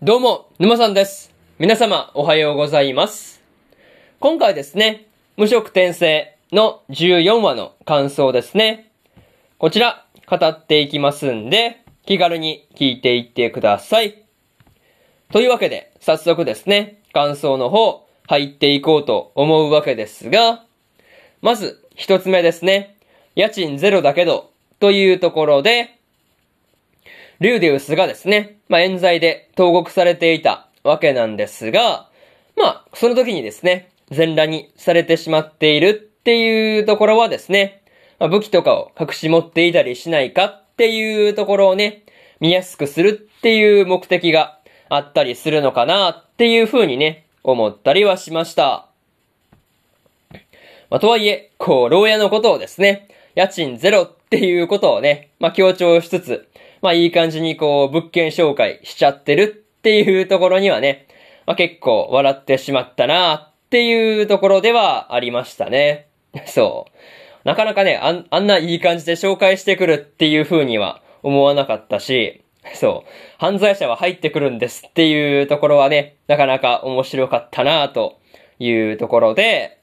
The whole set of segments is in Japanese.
どうも、沼さんです。皆様、おはようございます。今回ですね、無職転生の14話の感想ですね。こちら、語っていきますんで、気軽に聞いていってください。というわけで、早速ですね、感想の方、入っていこうと思うわけですが、まず、一つ目ですね。家賃ゼロだけど、というところで、リューデウスがですね、まあ、冤罪で投獄されていたわけなんですが、まあ、その時にですね、全裸にされてしまっているっていうところはですね、まあ、武器とかを隠し持っていたりしないかっていうところをね、見やすくするっていう目的があったりするのかなっていう風にね、思ったりはしました。まあ、とはいえ、こう、牢屋のことをですね、家賃ゼロっていうことをね、まあ、強調しつつ、まあ、いい感じにこう、物件紹介しちゃってるっていうところにはね、まあ、結構笑ってしまったなっていうところではありましたね。そう。なかなかね、あんあんないい感じで紹介してくるっていう風には思わなかったし、そう。犯罪者は入ってくるんですっていうところはね、なかなか面白かったなというところで、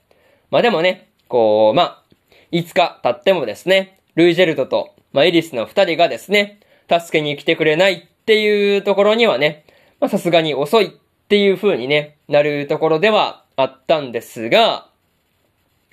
まあでもね、こう、まあ、5日経ってもですね、ルイジェルトと、まあ、エリスの2人がですね、助けに来てくれないっていうところにはね、まあさすがに遅いっていう風にね、なるところではあったんですが、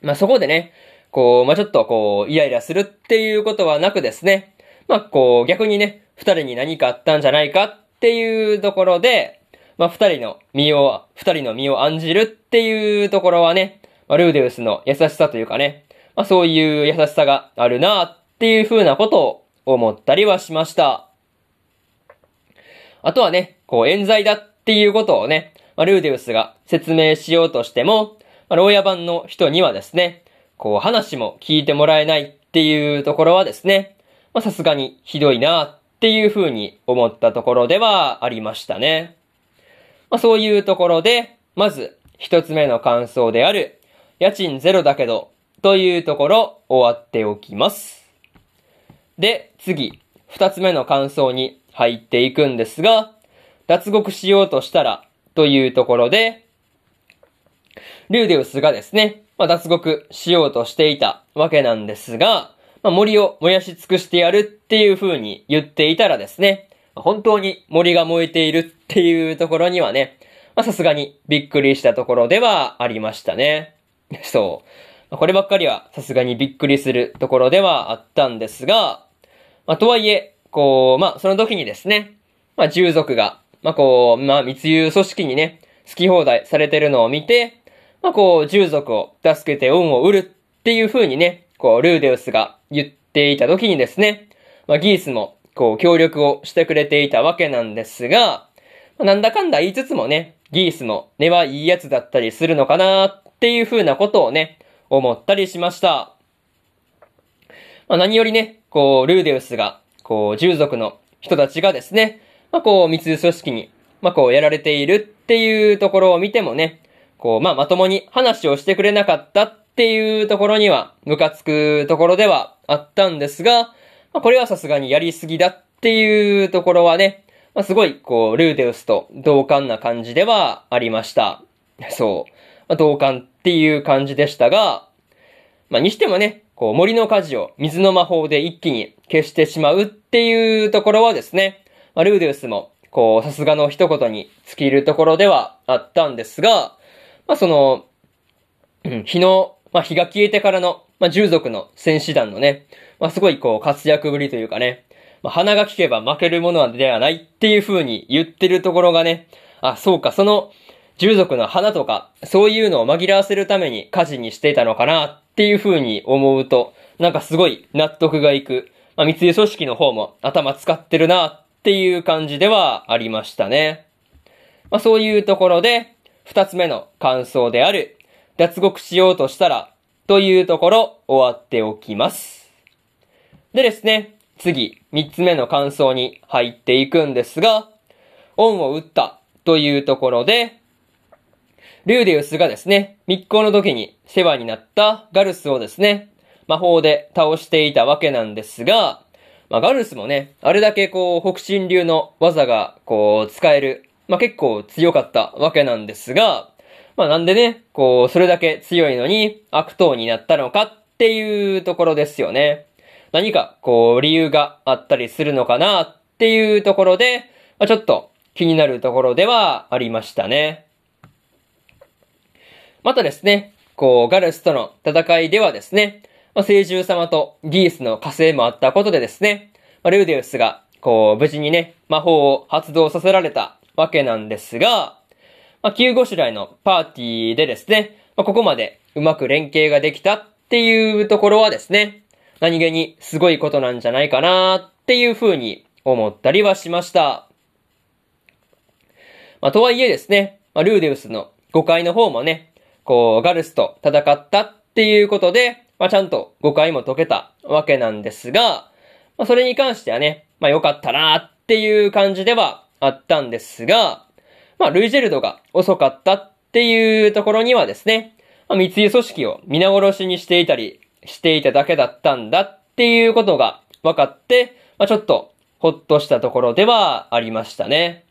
まあそこでね、こう、まあちょっとこう、イライラするっていうことはなくですね、まあこう、逆にね、二人に何かあったんじゃないかっていうところで、まあ二人の身を、二人の身を案じるっていうところはね、まあ、ルーデウスの優しさというかね、まあそういう優しさがあるなっていう風なことを思ったりはしました。あとはね、こう、冤罪だっていうことをね、まあ、ルーデウスが説明しようとしても、まあ、牢屋版の人にはですね、こう、話も聞いてもらえないっていうところはですね、まあ、さすがにひどいなっていう風に思ったところではありましたね。まあ、そういうところで、まず、一つ目の感想である、家賃ゼロだけど、というところ、終わっておきます。で、次、二つ目の感想に入っていくんですが、脱獄しようとしたら、というところで、ルーデウスがですね、まあ、脱獄しようとしていたわけなんですが、まあ、森を燃やし尽くしてやるっていう風に言っていたらですね、本当に森が燃えているっていうところにはね、さすがにびっくりしたところではありましたね。そう。こればっかりはさすがにびっくりするところではあったんですが、まあ、とはいえ、こう、まあ、その時にですね、まあ、従属が、まあ、こう、まあ、密輸組織にね、好き放題されてるのを見て、まあ、こう、従属を助けて恩を売るっていう風にね、こう、ルーデウスが言っていた時にですね、まあ、ギースも、こう、協力をしてくれていたわけなんですが、まあ、なんだかんだ言いつつもね、ギースも根はいいやつだったりするのかなっていう風なことをね、思ったりしました。まあ、何よりね、こう、ルーデウスが、こう、従属の人たちがですね、まあ、こう、密輸組織に、まあ、こう、やられているっていうところを見てもね、こう、まあ、まともに話をしてくれなかったっていうところには、ムカつくところではあったんですが、まあ、これはさすがにやりすぎだっていうところはね、まあ、すごい、こう、ルーデウスと同感な感じではありました。そう。まあ、同感っていう感じでしたが、まあ、にしてもね、こう、森の火事を水の魔法で一気に消してしまうっていうところはですね、まあ、ルーデウスも、こう、さすがの一言に尽きるところではあったんですが、まあ、その、うん、日の、まあ、日が消えてからの、まあ、従属の戦士団のね、まあ、すごいこう、活躍ぶりというかね、まあ、鼻が利けば負けるものではないっていう風に言ってるところがね、あ、そうか、その、従属の花とか、そういうのを紛らわせるために火事にしていたのかなっていう風に思うと、なんかすごい納得がいく。まあ、密輸組織の方も頭使ってるなっていう感じではありましたね。まあ、そういうところで、二つ目の感想である、脱獄しようとしたら、というところ終わっておきます。でですね、次、三つ目の感想に入っていくんですが、恩を打ったというところで、ルーデウスがですね、密航の時に世話になったガルスをですね、魔法で倒していたわけなんですが、まあ、ガルスもね、あれだけこう、北進流の技がこう、使えるまあ結構強かったわけなんですが、まあなんでね、こう、それだけ強いのに悪党になったのかっていうところですよね。何か、こう、理由があったりするのかなっていうところで、まあ、ちょっと気になるところではありましたね。またですね、こう、ガルスとの戦いではですね、まあ、聖獣様とギースの火星もあったことでですね、まあ、ルーデウスが、こう、無事にね、魔法を発動させられたわけなんですが、まあ、急ごしらえのパーティーでですね、まあ、ここまでうまく連携ができたっていうところはですね、何気にすごいことなんじゃないかなっていうふうに思ったりはしました。まあ、とはいえですね、まあ、ルーデウスの誤解の方もね、こう、ガルスと戦ったっていうことで、まあ、ちゃんと誤解も解けたわけなんですが、まあ、それに関してはね、まあ、良かったなっていう感じではあったんですが、まあ、ルイジェルドが遅かったっていうところにはですね、まあ、密輸組織を皆殺しにしていたりしていただけだったんだっていうことが分かって、まあ、ちょっとほっとしたところではありましたね。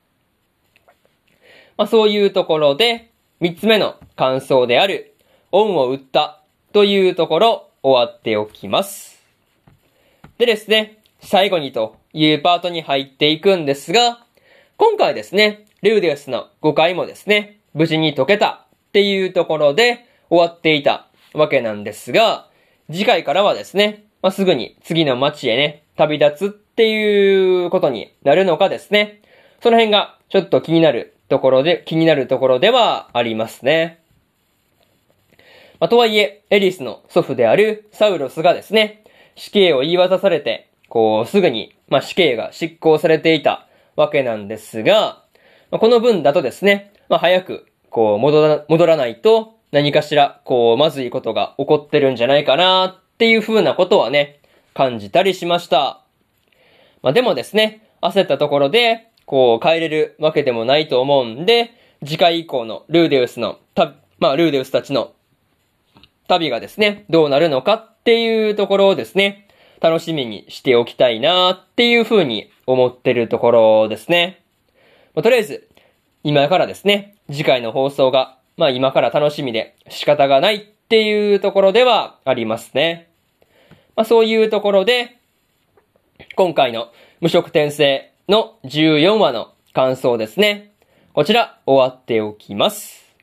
まあ、そういうところで、三つ目の感想である、恩を売ったというところ終わっておきます。でですね、最後にというパートに入っていくんですが、今回ですね、ルーデウスの誤解もですね、無事に解けたっていうところで終わっていたわけなんですが、次回からはですね、まあ、すぐに次の街へね、旅立つっていうことになるのかですね。その辺がちょっと気になるところで、気になるところではありますね。まあ、とはいえ、エリスの祖父であるサウロスがですね、死刑を言い渡されて、こう、すぐに、まあ、死刑が執行されていたわけなんですが、まあ、この分だとですね、まあ、早く、こう、戻ら、戻らないと、何かしら、こう、まずいことが起こってるんじゃないかな、っていう風なことはね、感じたりしました。まあ、でもですね、焦ったところで、こう、帰れるわけでもないと思うんで、次回以降のルーデウスの、た、まあ、ルーデウスたちの旅がですね、どうなるのかっていうところをですね、楽しみにしておきたいなっていうふうに思ってるところですね。まあ、とりあえず、今からですね、次回の放送が、まあ今から楽しみで仕方がないっていうところではありますね。まあそういうところで、今回の無色転生の14話の感想ですね。こちら終わっておきます。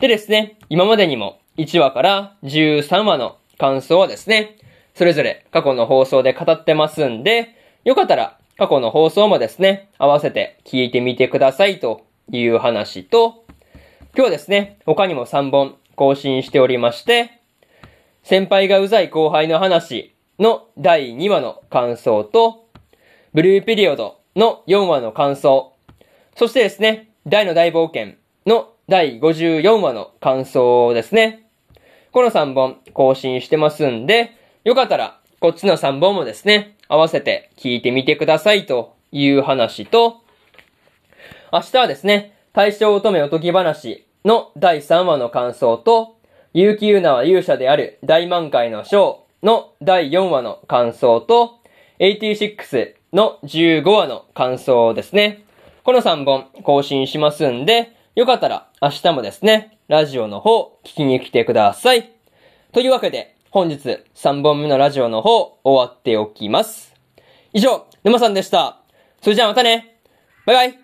でですね、今までにも1話から13話の感想はですね、それぞれ過去の放送で語ってますんで、よかったら過去の放送もですね、合わせて聞いてみてくださいという話と、今日ですね、他にも3本更新しておりまして、先輩がうざい後輩の話の第2話の感想と、ブルーピリオドの4話の感想。そしてですね、大の大冒険の第54話の感想ですね。この3本更新してますんで、よかったらこっちの3本もですね、合わせて聞いてみてくださいという話と、明日はですね、大正乙女おとぎ話の第3話の感想と、結城優奈は勇者である大満開のショーの第4話の感想と、86の15話の感想ですね。この3本更新しますんで、よかったら明日もですね、ラジオの方聞きに来てください。というわけで、本日3本目のラジオの方終わっておきます。以上、沼さんでした。それじゃあまたねバイバイ